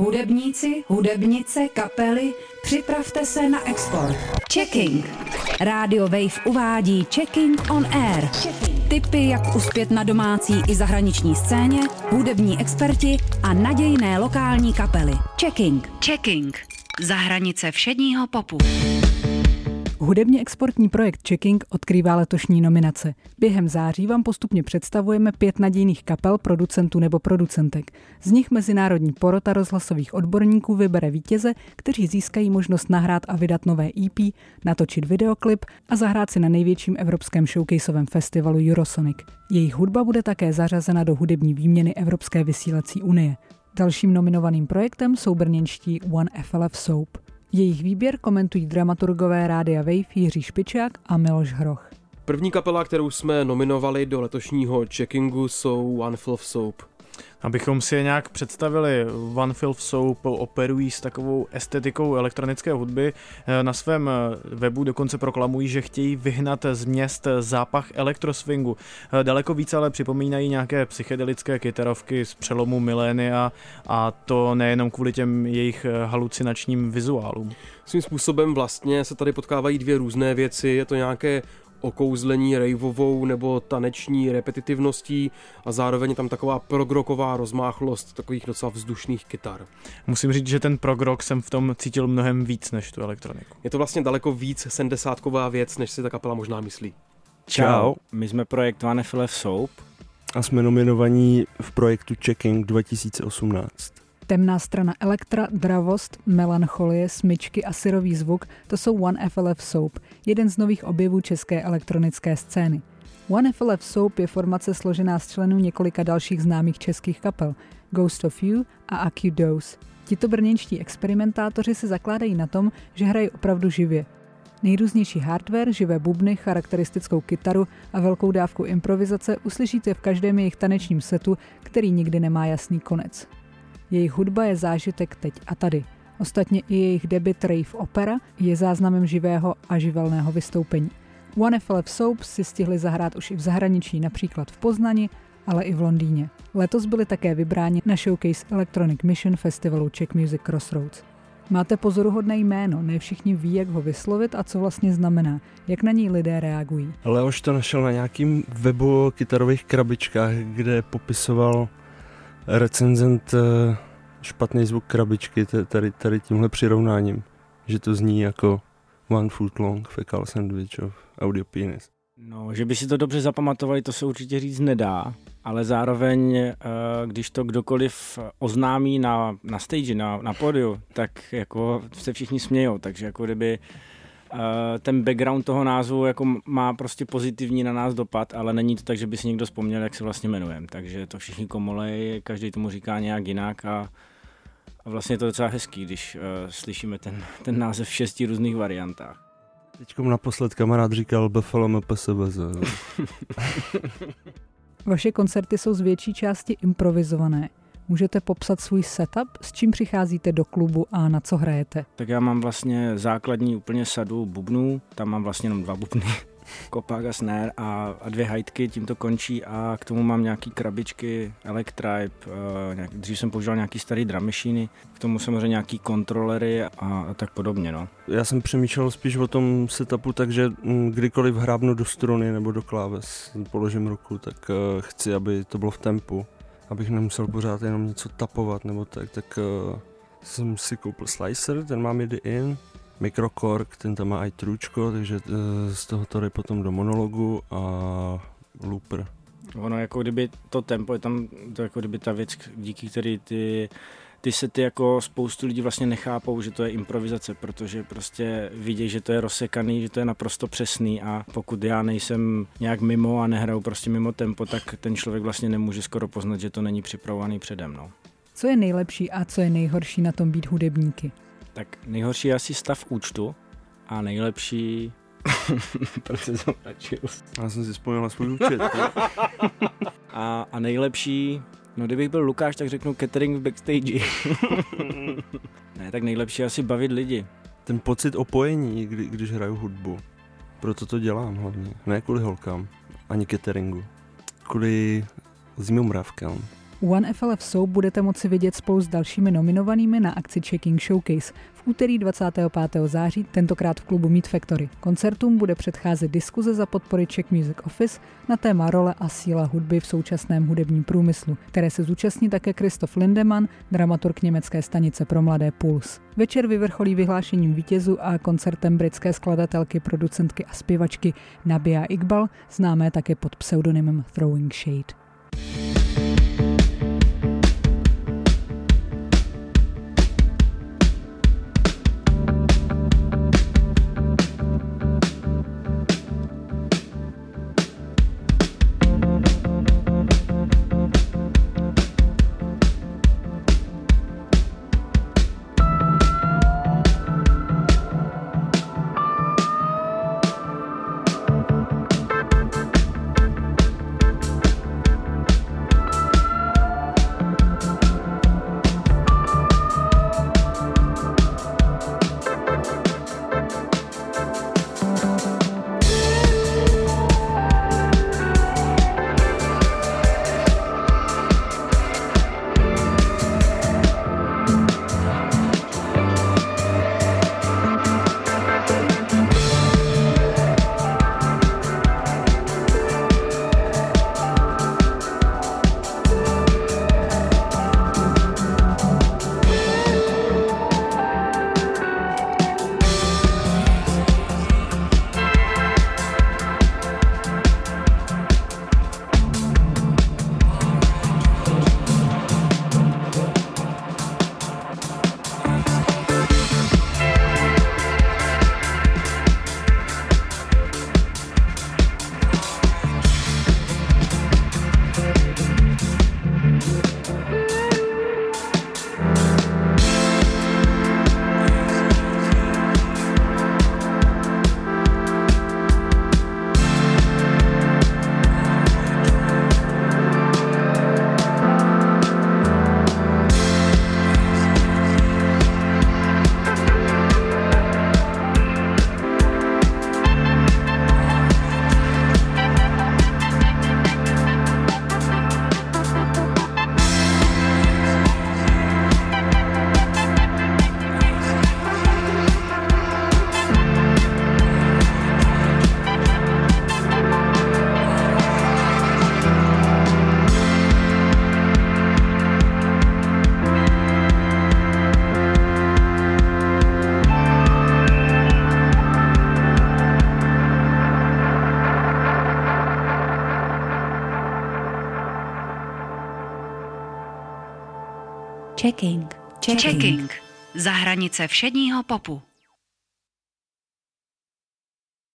Hudebníci, hudebnice, kapely, připravte se na export. Checking. Radio Wave uvádí Checking on Air. Tipy, jak uspět na domácí i zahraniční scéně, hudební experti a nadějné lokální kapely. Checking. Checking. Za hranice všedního popu. Hudebně exportní projekt Checking odkrývá letošní nominace. Během září vám postupně představujeme pět nadějných kapel, producentů nebo producentek. Z nich mezinárodní porota rozhlasových odborníků vybere vítěze, kteří získají možnost nahrát a vydat nové EP, natočit videoklip a zahrát si na největším evropském showcaseovém festivalu Eurosonic. Jejich hudba bude také zařazena do hudební výměny Evropské vysílací unie. Dalším nominovaným projektem jsou brněnští One FLF Soap. Jejich výběr komentují dramaturgové Rádia Wave Jiří Špičák a Miloš Hroch. První kapela, kterou jsme nominovali do letošního checkingu, jsou One Filth Soap. Abychom si je nějak představili, One Filth Soap operují s takovou estetikou elektronické hudby. Na svém webu dokonce proklamují, že chtějí vyhnat z měst zápach elektroswingu. Daleko více ale připomínají nějaké psychedelické kytarovky z přelomu milénia a to nejenom kvůli těm jejich halucinačním vizuálům. Svým způsobem vlastně se tady potkávají dvě různé věci. Je to nějaké okouzlení rejvovou nebo taneční repetitivností a zároveň tam taková progroková rozmáchlost takových docela vzdušných kytar. Musím říct, že ten progrok jsem v tom cítil mnohem víc než tu elektroniku. Je to vlastně daleko víc sedmdesátková věc, než si ta kapela možná myslí. Čau, my jsme projekt Vanefilev Soap. A jsme nominovaní v projektu Checking 2018. Temná strana elektra, dravost, melancholie, smyčky a syrový zvuk to jsou One FLF Soap, jeden z nových objevů české elektronické scény. One FLF Soap je formace složená z členů několika dalších známých českých kapel Ghost of You a Acute Dose. Tito brněnští experimentátoři se zakládají na tom, že hrají opravdu živě. Nejrůznější hardware, živé bubny, charakteristickou kytaru a velkou dávku improvizace uslyšíte v každém jejich tanečním setu, který nikdy nemá jasný konec. Jejich hudba je zážitek teď a tady. Ostatně i jejich debut Rave Opera je záznamem živého a živelného vystoupení. One FLF Soap si stihli zahrát už i v zahraničí, například v Poznani, ale i v Londýně. Letos byli také vybráni na showcase Electronic Mission Festivalu Czech Music Crossroads. Máte pozoruhodné jméno, ne všichni ví, jak ho vyslovit a co vlastně znamená, jak na něj lidé reagují. Leoš to našel na nějakým webu o kytarových krabičkách, kde popisoval recenzent eh, špatný zvuk krabičky tady, tady tímhle přirovnáním, že to zní jako one foot long fecal sandwich of audio penis. No, že by si to dobře zapamatovali, to se určitě říct nedá, ale zároveň, eh, když to kdokoliv oznámí na, na stage, na, na podiu, tak jako se všichni smějou, takže jako kdyby ten background toho názvu jako má prostě pozitivní na nás dopad, ale není to tak, že by si někdo vzpomněl, jak se vlastně jmenujeme. Takže to všichni komolej, každý tomu říká nějak jinak a, a vlastně je to docela hezký, když uh, slyšíme ten, ten název v šesti různých variantách. Teďkom naposled kamarád říkal Buffalo MPSVZ. Vaše koncerty jsou z větší části improvizované. Můžete popsat svůj setup, s čím přicházíte do klubu a na co hrajete? Tak já mám vlastně základní úplně sadu bubnů, tam mám vlastně jenom dva bubny, kopák a snare a, a dvě hajtky, tím to končí a k tomu mám nějaký krabičky, Electribe, uh, nějak, dřív jsem používal nějaký starý drum machine, k tomu samozřejmě nějaký kontrolery a, a tak podobně. No. Já jsem přemýšlel spíš o tom setupu, takže mm, kdykoliv hrábnu do struny nebo do kláves, položím ruku, tak uh, chci, aby to bylo v tempu abych nemusel pořád jenom něco tapovat nebo tak, tak uh, jsem si koupil slicer, ten mám jedy in, Microcork, ten tam má i trůčko, takže uh, z toho to jde potom do monologu a looper. Ono jako kdyby to tempo je tam, to jako kdyby ta věc, díky který ty ty sety jako spoustu lidí vlastně nechápou, že to je improvizace, protože prostě vidějí, že to je rozsekaný, že to je naprosto přesný a pokud já nejsem nějak mimo a nehraju prostě mimo tempo, tak ten člověk vlastně nemůže skoro poznat, že to není připravovaný předem. No. Co je nejlepší a co je nejhorší na tom být hudebníky? Tak nejhorší je asi stav účtu a nejlepší Proč se zamračil? Já jsem si vzpomněl na svůj účet. a, a nejlepší No kdybych byl Lukáš, tak řeknu catering v backstage. ne, tak nejlepší asi bavit lidi. Ten pocit opojení, kdy, když hraju hudbu. Proto to dělám hlavně. Ne kvůli holkám, ani cateringu. Kvůli zimomravkám. One FLF Soap budete moci vidět spolu s dalšími nominovanými na akci Checking Showcase úterý 25. září, tentokrát v klubu Meat Factory. Koncertům bude předcházet diskuze za podpory Czech Music Office na téma role a síla hudby v současném hudebním průmyslu, které se zúčastní také Christoph Lindemann, dramaturg německé stanice pro mladé Puls. Večer vyvrcholí vyhlášením vítězu a koncertem britské skladatelky, producentky a zpěvačky Nabia Iqbal, známé také pod pseudonymem Throwing Shade. Checking. Checking. Checking. Za hranice všedního popu.